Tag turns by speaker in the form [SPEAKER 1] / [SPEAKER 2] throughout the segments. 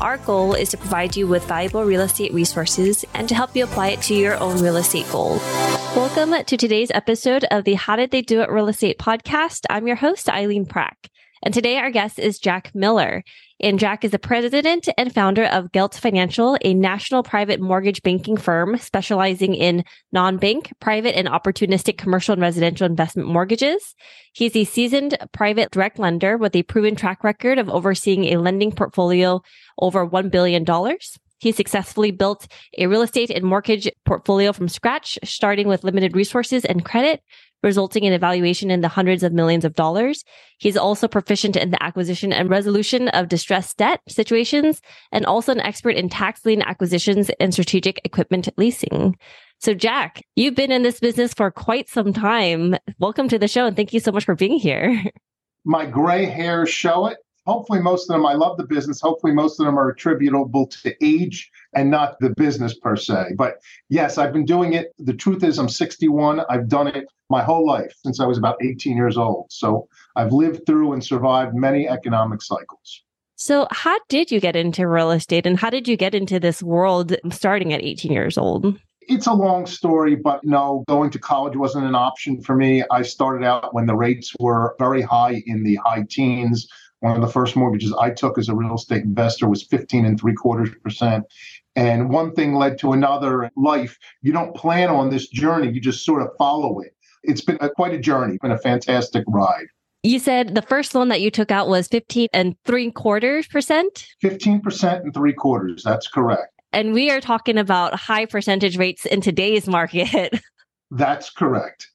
[SPEAKER 1] Our goal is to provide you with valuable real estate resources and to help you apply it to your own real estate goal. Welcome to today's episode of the How Did They Do It Real Estate podcast. I'm your host, Eileen Prack. And today our guest is Jack Miller. And Jack is the president and founder of Gelt Financial, a national private mortgage banking firm specializing in non-bank, private and opportunistic commercial and residential investment mortgages. He's a seasoned private direct lender with a proven track record of overseeing a lending portfolio over $1 billion. He successfully built a real estate and mortgage portfolio from scratch, starting with limited resources and credit, resulting in a valuation in the hundreds of millions of dollars. He's also proficient in the acquisition and resolution of distressed debt situations and also an expert in tax lien acquisitions and strategic equipment leasing. So, Jack, you've been in this business for quite some time. Welcome to the show and thank you so much for being here.
[SPEAKER 2] My gray hairs show it hopefully most of them i love the business. Hopefully most of them are attributable to age and not the business per se. But yes i've been doing it. The truth is i'm 61 i've done it my whole life since i was about 18 years old. So i've lived through and survived many economic cycles.
[SPEAKER 1] So how did you get into real estate and how did you get into this world starting at 18 years old?
[SPEAKER 2] It's a long story, but no, going to college wasn't an option for me. I started out when the rates were very high in the high teens. One of the first mortgages I took as a real estate investor was 15 and three quarters percent. And one thing led to another life. You don't plan on this journey, you just sort of follow it. It's been a, quite a journey, been a fantastic ride.
[SPEAKER 1] You said the first loan that you took out was 15 and three quarters percent?
[SPEAKER 2] 15% and three quarters. That's correct.
[SPEAKER 1] And we are talking about high percentage rates in today's market.
[SPEAKER 2] That's correct.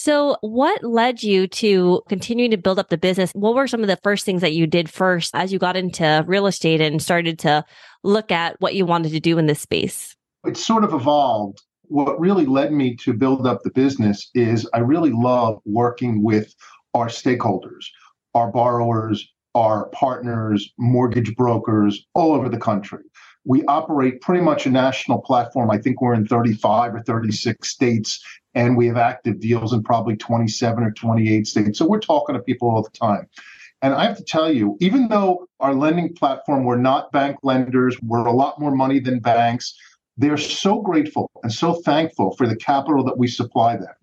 [SPEAKER 1] So, what led you to continuing to build up the business? What were some of the first things that you did first as you got into real estate and started to look at what you wanted to do in this space?
[SPEAKER 2] It sort of evolved. What really led me to build up the business is I really love working with our stakeholders, our borrowers, our partners, mortgage brokers all over the country. We operate pretty much a national platform. I think we're in 35 or 36 states and we have active deals in probably 27 or 28 states. So we're talking to people all the time. And I have to tell you, even though our lending platform, we're not bank lenders, we're a lot more money than banks, they're so grateful and so thankful for the capital that we supply them.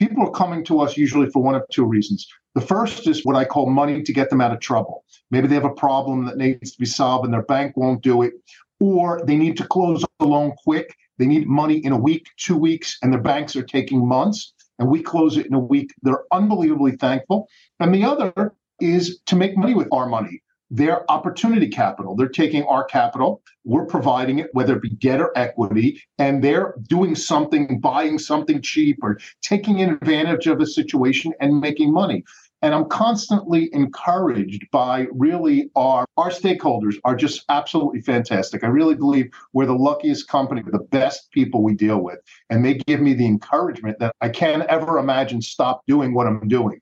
[SPEAKER 2] People are coming to us usually for one of two reasons. The first is what I call money to get them out of trouble. Maybe they have a problem that needs to be solved and their bank won't do it, or they need to close a loan quick they need money in a week, two weeks, and their banks are taking months, and we close it in a week. They're unbelievably thankful. And the other is to make money with our money. Their opportunity capital. They're taking our capital, we're providing it, whether it be debt or equity, and they're doing something, buying something cheap or taking advantage of a situation and making money. And I'm constantly encouraged by really our our stakeholders are just absolutely fantastic. I really believe we're the luckiest company, the best people we deal with. And they give me the encouragement that I can't ever imagine stop doing what I'm doing.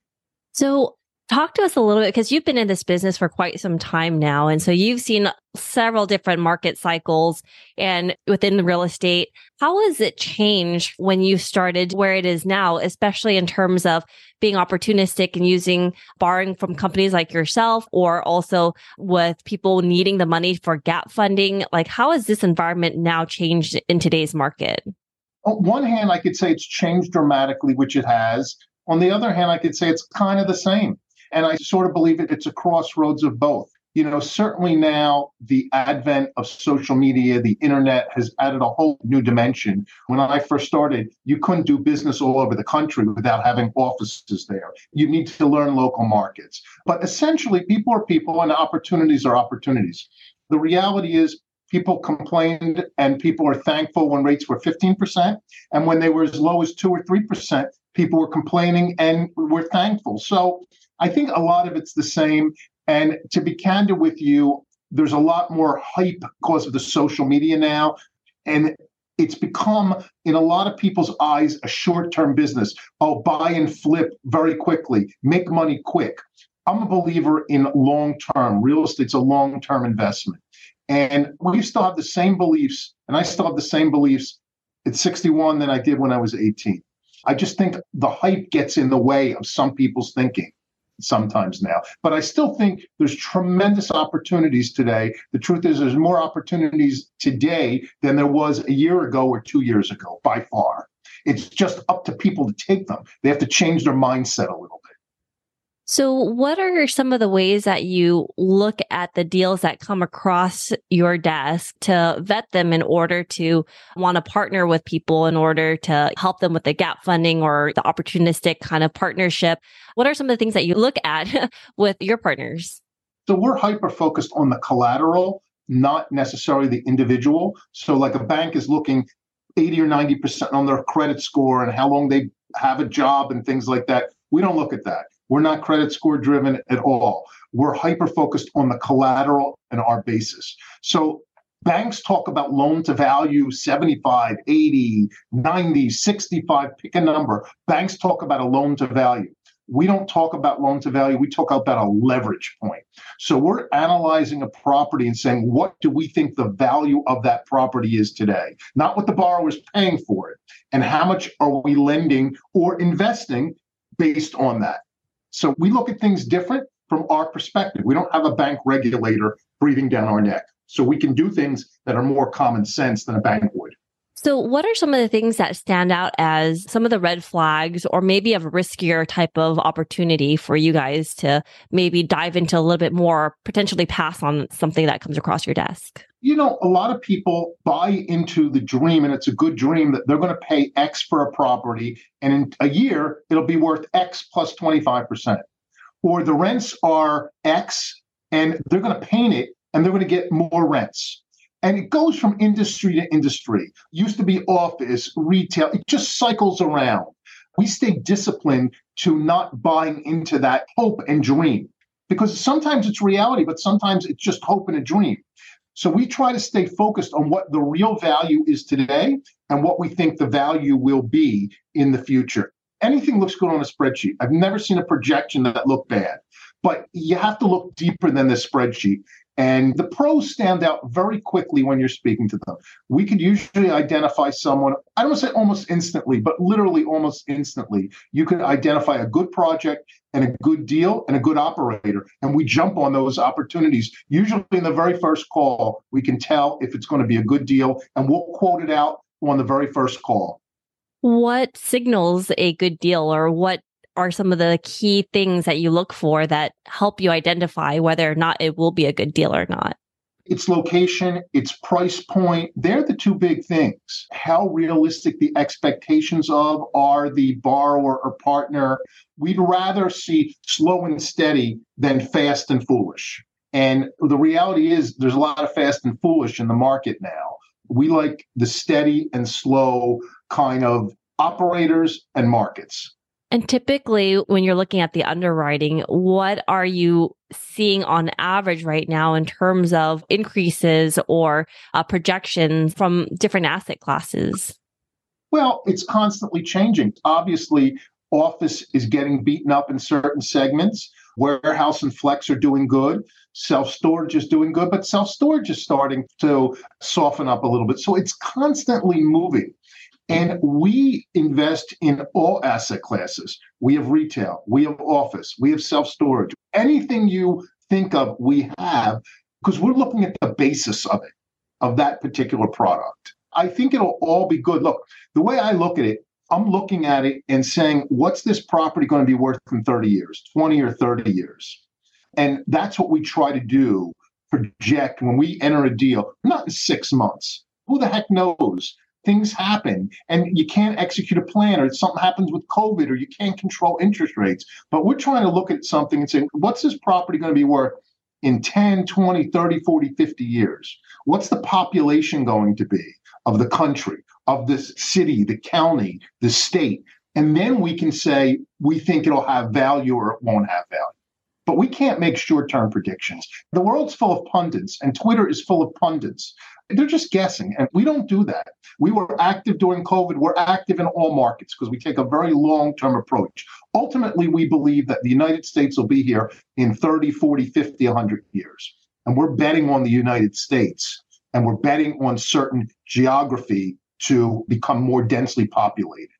[SPEAKER 1] So Talk to us a little bit because you've been in this business for quite some time now. And so you've seen several different market cycles and within the real estate. How has it changed when you started where it is now, especially in terms of being opportunistic and using borrowing from companies like yourself or also with people needing the money for gap funding? Like, how has this environment now changed in today's market?
[SPEAKER 2] On one hand, I could say it's changed dramatically, which it has. On the other hand, I could say it's kind of the same. And I sort of believe it, it's a crossroads of both. You know, certainly now the advent of social media, the internet has added a whole new dimension. When I first started, you couldn't do business all over the country without having offices there. You need to learn local markets. But essentially, people are people and opportunities are opportunities. The reality is, people complained and people are thankful when rates were 15%. And when they were as low as 2 or 3%, people were complaining and were thankful. So I think a lot of it's the same. And to be candid with you, there's a lot more hype because of the social media now. And It's become, in a lot of people's eyes, a short term business. Oh, buy and flip very quickly, make money quick. I'm a believer in long term. Real estate's a long term investment. And we still have the same beliefs, and I still have the same beliefs at 61 than I did when I was 18. I just think the hype gets in the way of some people's thinking sometimes now. But I still think there's tremendous opportunities today. The truth is, there's more opportunities today than there was a year ago or two years ago, by far. It's just up to people to take them. They have to change their mindset a little.
[SPEAKER 1] So, what are some of the ways that you look at the deals that come across your desk to vet them in order to want to partner with people in order to help them with the gap funding or the opportunistic kind of partnership? What are some of the things that you look at with your partners?
[SPEAKER 2] So, we're hyper focused on the collateral, not necessarily the individual. So, like a bank is looking 80 or 90% on their credit score and how long they have a job and things like that. We don't look at that we're not credit score driven at all. We're hyper focused on the collateral and our basis. So banks talk about loan to value 75, 80, 90, 65, pick a number. Banks talk about a loan to value. We don't talk about loan to value. We talk about a leverage point. So we're analyzing a property and saying, what do we think the value of that property is today? Not what the borrower is paying for it. And how much are we lending or investing based on that? So we look at things different from our perspective. We don't have a bank regulator breathing down our neck. So we can do things that are more common sense than a bank would.
[SPEAKER 1] So, what are some of the things that stand out as some of the red flags, or maybe a riskier type of opportunity for you guys to maybe dive into a little bit more, potentially pass on something that comes across your desk?
[SPEAKER 2] You know, a lot of people buy into the dream, and it's a good dream that they're going to pay X for a property, and in a year, it'll be worth X plus 25%. Or the rents are X, and they're going to paint it, and they're going to get more rents and it goes from industry to industry. Used to be office, retail, it just cycles around. We stay disciplined to not buying into that hope and dream because sometimes it's reality, but sometimes it's just hope and a dream. So we try to stay focused on what the real value is today and what we think the value will be in the future. Anything looks good on a spreadsheet. I've never seen a projection that looked bad, but you have to look deeper than the spreadsheet. And the pros stand out very quickly when you're speaking to them. We could usually identify someone, I don't want to say almost instantly, but literally almost instantly. You could identify a good project and a good deal and a good operator. And we jump on those opportunities. Usually in the very first call, we can tell if it's going to be a good deal and we'll quote it out on the very first call.
[SPEAKER 1] What signals a good deal or what are some of the key things that you look for that help you identify whether or not it will be a good deal or not?
[SPEAKER 2] Its location, its price point, they're the two big things. How realistic the expectations of are the borrower or partner. We'd rather see slow and steady than fast and foolish. And the reality is, there's a lot of fast and foolish in the market now. We like the steady and slow kind of operators and markets.
[SPEAKER 1] And typically, when you're looking at the underwriting, what are you seeing on average right now in terms of increases or uh, projections from different asset classes?
[SPEAKER 2] Well, it's constantly changing. Obviously, office is getting beaten up in certain segments. Warehouse and flex are doing good. Self storage is doing good, but self storage is starting to soften up a little bit. So it's constantly moving. And we invest in all asset classes. We have retail, we have office, we have self storage. Anything you think of, we have, because we're looking at the basis of it, of that particular product. I think it'll all be good. Look, the way I look at it, I'm looking at it and saying, what's this property going to be worth in 30 years, 20 or 30 years? And that's what we try to do, project when we enter a deal, not in six months. Who the heck knows? Things happen and you can't execute a plan or something happens with COVID or you can't control interest rates. But we're trying to look at something and say, what's this property going to be worth in 10, 20, 30, 40, 50 years? What's the population going to be of the country, of this city, the county, the state? And then we can say, we think it'll have value or it won't have value but we can't make short term predictions. The world's full of pundits, and Twitter is full of pundits. They're just guessing. And we don't do that. We were active during COVID. We're active in all markets because we take a very long term approach. Ultimately, we believe that the United States will be here in 30, 40, 50, 100 years. And we're betting on the United States and we're betting on certain geography to become more densely populated.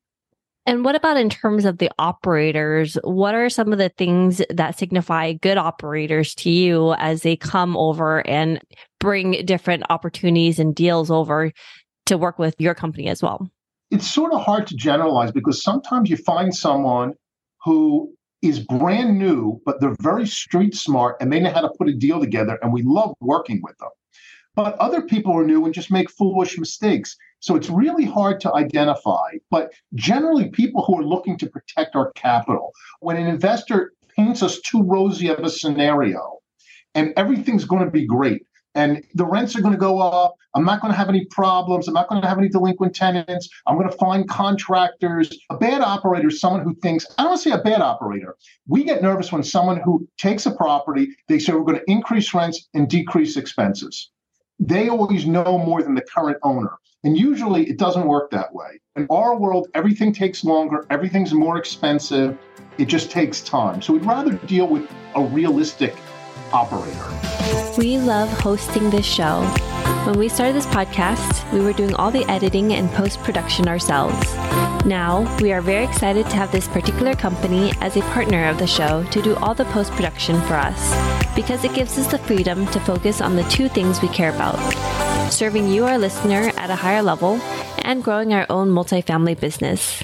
[SPEAKER 1] And what about in terms of the operators? What are some of the things that signify good operators to you as they come over and bring different opportunities and deals over to work with your company as well?
[SPEAKER 2] It's sort of hard to generalize because sometimes you find someone who is brand new, but they're very street smart and they know how to put a deal together, and we love working with them. But other people are new and just make foolish mistakes. So it's really hard to identify. But generally, people who are looking to protect our capital, when an investor paints us too rosy of a scenario and everything's going to be great and the rents are going to go up, I'm not going to have any problems, I'm not going to have any delinquent tenants, I'm going to find contractors. A bad operator is someone who thinks, I don't want to say a bad operator. We get nervous when someone who takes a property, they say we're going to increase rents and decrease expenses. They always know more than the current owner. And usually it doesn't work that way. In our world, everything takes longer, everything's more expensive, it just takes time. So we'd rather deal with a realistic operator.
[SPEAKER 1] We love hosting this show. When we started this podcast, we were doing all the editing and post production ourselves. Now, we are very excited to have this particular company as a partner of the show to do all the post production for us because it gives us the freedom to focus on the two things we care about serving you, our listener, at a higher level and growing our own multifamily business.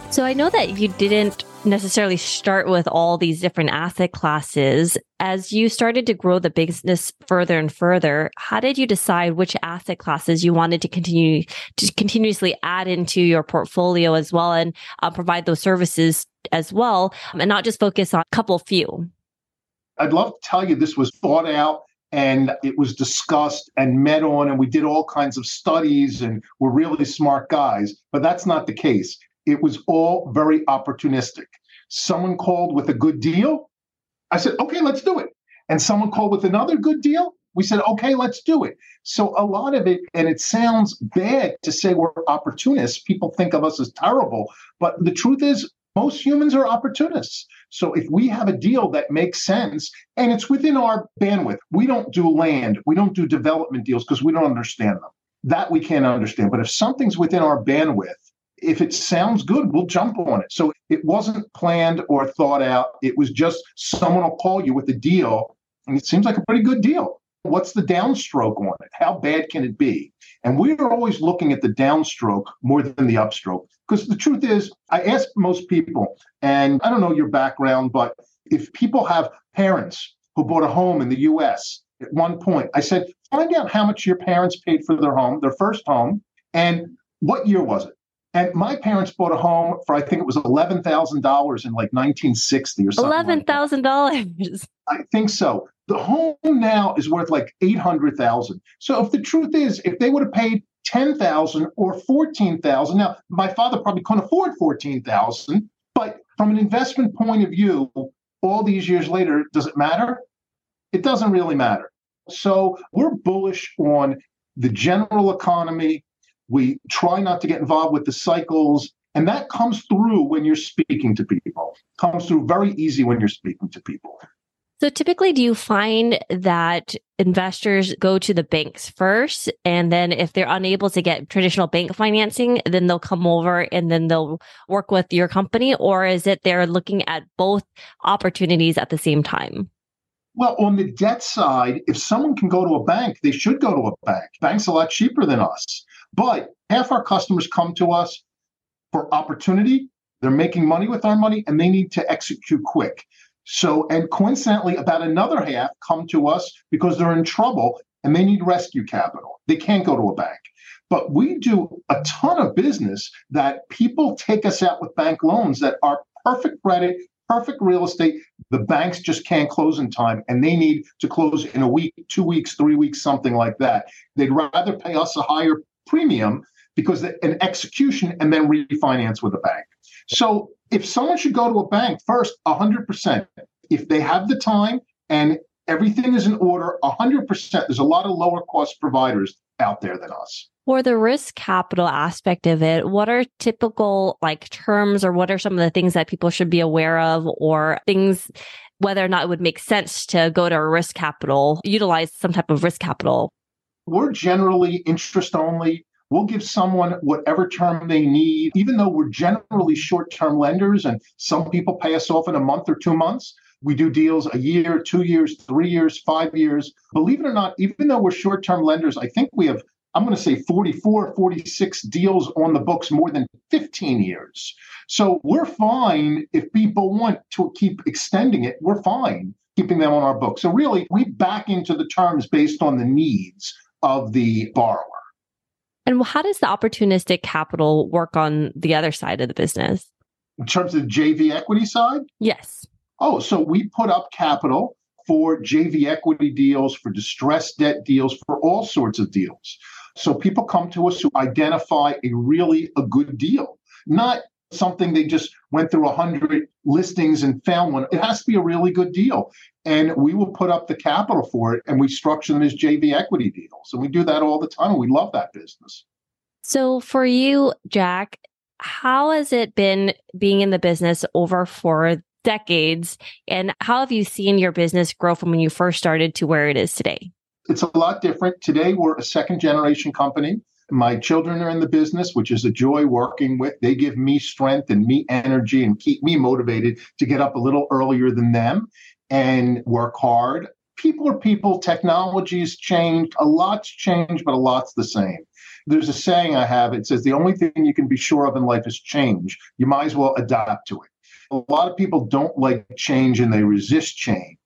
[SPEAKER 1] So I know that you didn't necessarily start with all these different asset classes. As you started to grow the business further and further, how did you decide which asset classes you wanted to continue to continuously add into your portfolio as well and uh, provide those services as well and not just focus on a couple few?
[SPEAKER 2] I'd love to tell you this was thought out and it was discussed and met on and we did all kinds of studies and we're really smart guys but that's not the case it was all very opportunistic someone called with a good deal i said okay let's do it and someone called with another good deal we said okay let's do it so a lot of it and it sounds bad to say we're opportunists people think of us as terrible but the truth is most humans are opportunists. So if we have a deal that makes sense and it's within our bandwidth, we don't do land, we don't do development deals because we don't understand them. That we can't understand. But if something's within our bandwidth, if it sounds good, we'll jump on it. So it wasn't planned or thought out. It was just someone will call you with a deal, and it seems like a pretty good deal. What's the downstroke on it? How bad can it be? And we are always looking at the downstroke more than the upstroke. Because the truth is, I ask most people, and I don't know your background, but if people have parents who bought a home in the US at one point, I said, find out how much your parents paid for their home, their first home, and what year was it? And my parents bought a home for I think it was eleven thousand dollars in like nineteen sixty or something.
[SPEAKER 1] Eleven thousand like dollars.
[SPEAKER 2] I think so. The home now is worth like eight hundred thousand. So if the truth is, if they would have paid ten thousand or fourteen thousand, now my father probably couldn't afford fourteen thousand, but from an investment point of view, all these years later, does it matter? It doesn't really matter. So we're bullish on the general economy, we try not to get involved with the cycles. And that comes through when you're speaking to people, comes through very easy when you're speaking to people.
[SPEAKER 1] So typically, do you find that investors go to the banks first? And then if they're unable to get traditional bank financing, then they'll come over and then they'll work with your company? Or is it they're looking at both opportunities at the same time?
[SPEAKER 2] Well, on the debt side, if someone can go to a bank, they should go to a bank. Bank's a lot cheaper than us. But half our customers come to us for opportunity. They're making money with our money and they need to execute quick. So, and coincidentally, about another half come to us because they're in trouble and they need rescue capital. They can't go to a bank. But we do a ton of business that people take us out with bank loans that are perfect credit, perfect real estate. The banks just can't close in time and they need to close in a week, two weeks, three weeks, something like that. They'd rather pay us a higher premium because an execution and then refinance with a bank. So if someone should go to a bank first, 100%, if they have the time and everything is in order, 100%, there's a lot of lower cost providers out there than us.
[SPEAKER 1] For the risk capital aspect of it, what are typical like terms or what are some of the things that people should be aware of or things whether or not it would make sense to go to a risk capital, utilize some type of risk capital?
[SPEAKER 2] We're generally interest only. We'll give someone whatever term they need, even though we're generally short term lenders and some people pay us off in a month or two months. We do deals a year, two years, three years, five years. Believe it or not, even though we're short term lenders, I think we have, I'm going to say 44, 46 deals on the books more than 15 years. So we're fine if people want to keep extending it, we're fine keeping them on our books. So really, we back into the terms based on the needs of the borrower.
[SPEAKER 1] And how does the opportunistic capital work on the other side of the business?
[SPEAKER 2] In terms of the JV equity side?
[SPEAKER 1] Yes.
[SPEAKER 2] Oh, so we put up capital for JV equity deals, for distressed debt deals, for all sorts of deals. So people come to us to identify a really a good deal, not something they just went through a hundred listings and found one. It has to be a really good deal. And we will put up the capital for it and we structure them as JV equity deals. And we do that all the time. We love that business.
[SPEAKER 1] So for you, Jack, how has it been being in the business over four decades. And how have you seen your business grow from when you first started to where it is today?
[SPEAKER 2] It's a lot different. Today, we're a second generation company. My children are in the business, which is a joy working with. They give me strength and me energy and keep me motivated to get up a little earlier than them and work hard. People are people. Technology's changed. A lot's changed, but a lot's the same. There's a saying I have. It says the only thing you can be sure of in life is change. You might as well adapt to it a lot of people don't like change and they resist change.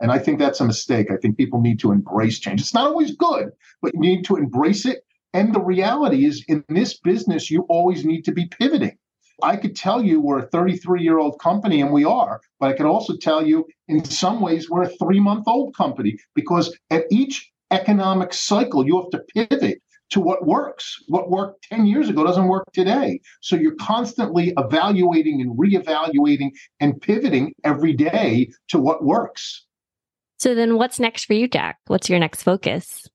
[SPEAKER 2] And I think that's a mistake. I think people need to embrace change. It's not always good, but you need to embrace it. And the reality is, in this business, you always need to be pivoting. I could tell you we're a 33 year old company, and we are, but I could also tell you in some ways we're a three month old company because at each economic cycle, you have to pivot to what works. What worked 10 years ago doesn't work today. So you're constantly evaluating and reevaluating and pivoting every day to what works.
[SPEAKER 1] So then what's next for you, Jack? What's your next focus?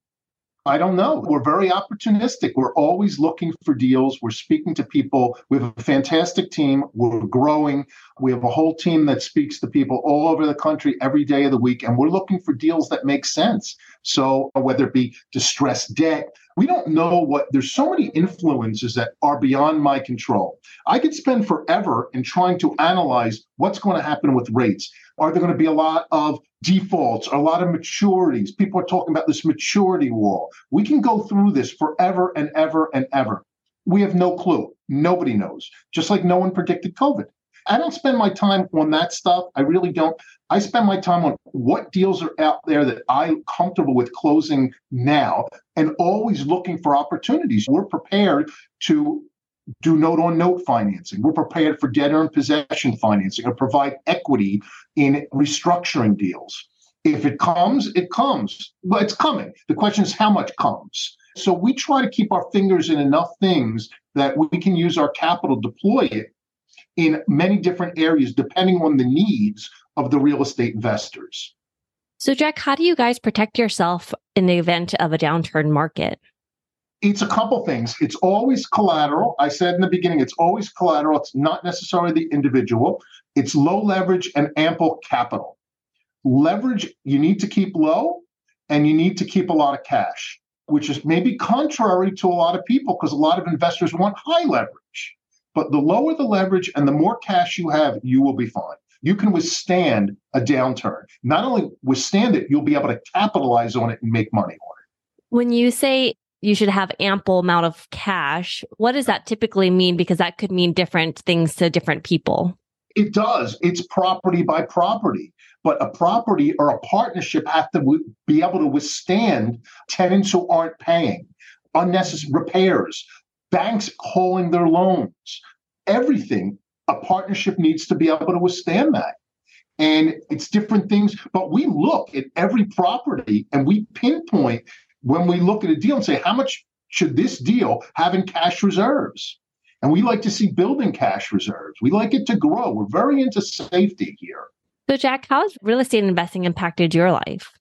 [SPEAKER 2] I don't know. We're very opportunistic. We're always looking for deals. We're speaking to people. We have a fantastic team. We're growing. We have a whole team that speaks to people all over the country every day of the week. And we're looking for deals that make sense. So, whether it be distressed debt, we don't know what there's so many influences that are beyond my control. I could spend forever in trying to analyze what's going to happen with rates. Are there going to be a lot of defaults, a lot of maturities? People are talking about this maturity wall. We can go through this forever and ever and ever. We have no clue. Nobody knows. Just like no one predicted COVID. I don't spend my time on that stuff. I really don't. I spend my time on what deals are out there that I'm comfortable with closing now and always looking for opportunities. We're prepared to do note on note financing. We're prepared for debtor in possession financing or provide equity in restructuring deals. If it comes, it comes. But it's coming. The question is how much comes. So we try to keep our fingers in enough things that we can use our capital, deploy it in many different areas depending on the needs of the real estate investors.
[SPEAKER 1] So, Jack, how do you guys protect yourself in the event of a downturn market?
[SPEAKER 2] It's a couple things. It's always collateral. I said in the beginning, it's always collateral. It's not necessarily the individual. It's low leverage and ample capital. Leverage, you need to keep low and you need to keep a lot of cash, which is maybe contrary to a lot of people because a lot of investors want high leverage. But the lower the leverage and the more cash you have, you will be fine. You can withstand a downturn. Not only withstand it, you'll be able to capitalize on it and make money on it.
[SPEAKER 1] When you say you should have ample amount of cash, what does that typically mean? Because that could mean different things to different people.
[SPEAKER 2] It does. It's property by property. But a property or a partnership have to be able to withstand tenants who aren't paying unnecessary repairs, banks calling their loans, everything. A partnership needs to be able to withstand that. And it's different things, but we look at every property and we pinpoint when we look at a deal and say, how much should this deal have in cash reserves? And we like to see building cash reserves. We like it to grow. We're very into safety here.
[SPEAKER 1] So, Jack, how has real estate investing impacted your life?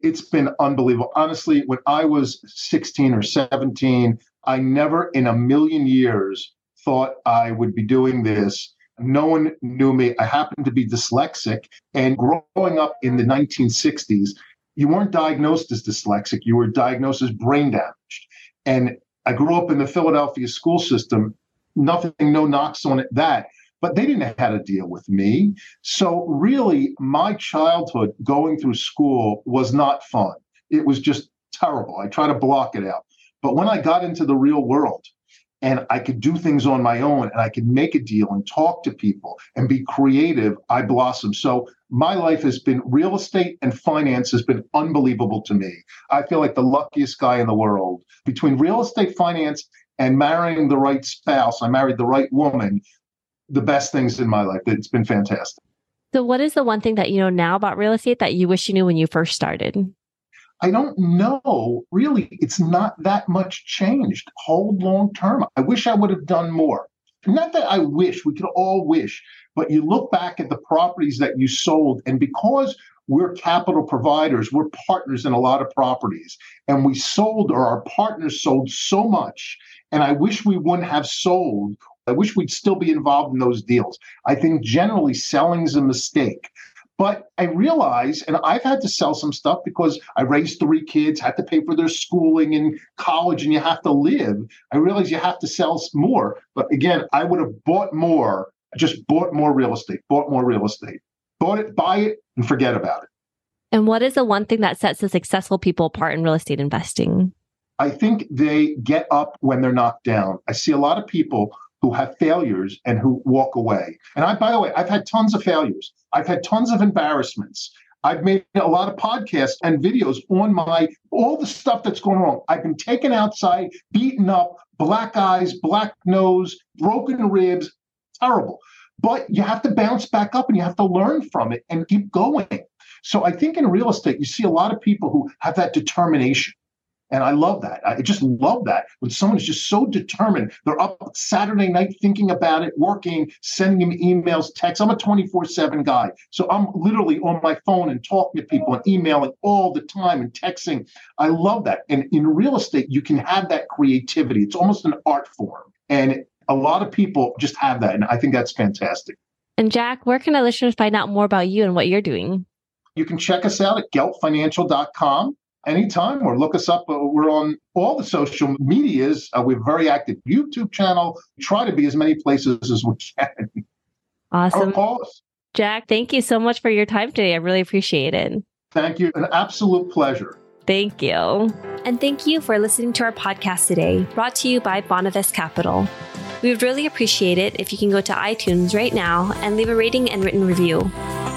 [SPEAKER 2] It's been unbelievable. Honestly, when I was 16 or 17, I never in a million years thought I would be doing this. No one knew me. I happened to be dyslexic. And growing up in the 1960s, you weren't diagnosed as dyslexic, you were diagnosed as brain damaged. And I grew up in the Philadelphia school system. Nothing, no knocks on it, that but they didn't know how to deal with me. So, really, my childhood going through school was not fun. It was just terrible. I try to block it out. But when I got into the real world, and I could do things on my own and I could make a deal and talk to people and be creative, I blossomed. So my life has been real estate and finance has been unbelievable to me. I feel like the luckiest guy in the world. Between real estate finance and marrying the right spouse, I married the right woman, the best things in my life. It's been fantastic.
[SPEAKER 1] So what is the one thing that you know now about real estate that you wish you knew when you first started?
[SPEAKER 2] I don't know. Really, it's not that much changed. Hold long term. I wish I would have done more. Not that I wish, we could all wish, but you look back at the properties that you sold, and because we're capital providers, we're partners in a lot of properties, and we sold or our partners sold so much. And I wish we wouldn't have sold. I wish we'd still be involved in those deals. I think generally selling is a mistake. But I realize, and I've had to sell some stuff because I raised three kids, had to pay for their schooling and college, and you have to live. I realize you have to sell more. But again, I would have bought more, just bought more real estate, bought more real estate, bought it, buy it, and forget about it.
[SPEAKER 1] And what is the one thing that sets the successful people apart in real estate investing?
[SPEAKER 2] I think they get up when they're knocked down. I see a lot of people who have failures and who walk away. And I, by the way, I've had tons of failures. I've had tons of embarrassments. I've made a lot of podcasts and videos on my all the stuff that's going wrong. I've been taken outside, beaten up, black eyes, black nose, broken ribs, terrible. But you have to bounce back up and you have to learn from it and keep going. So I think in real estate, you see a lot of people who have that determination. And I love that. I just love that when someone is just so determined. They're up Saturday night thinking about it, working, sending him emails, texts. I'm a 24 7 guy. So I'm literally on my phone and talking to people and emailing all the time and texting. I love that. And in real estate, you can have that creativity. It's almost an art form. And a lot of people just have that. And I think that's fantastic.
[SPEAKER 1] And Jack, where can our listeners find out more about you and what you're doing?
[SPEAKER 2] You can check us out at geltfinancial.com anytime or look us up. Uh, we're on all the social medias. Uh, we have a very active YouTube channel. We try to be as many places as we can.
[SPEAKER 1] Awesome. Jack, thank you so much for your time today. I really appreciate it.
[SPEAKER 2] Thank you. An absolute pleasure.
[SPEAKER 1] Thank you. And thank you for listening to our podcast today, brought to you by Bonavest Capital. We would really appreciate it if you can go to iTunes right now and leave a rating and written review.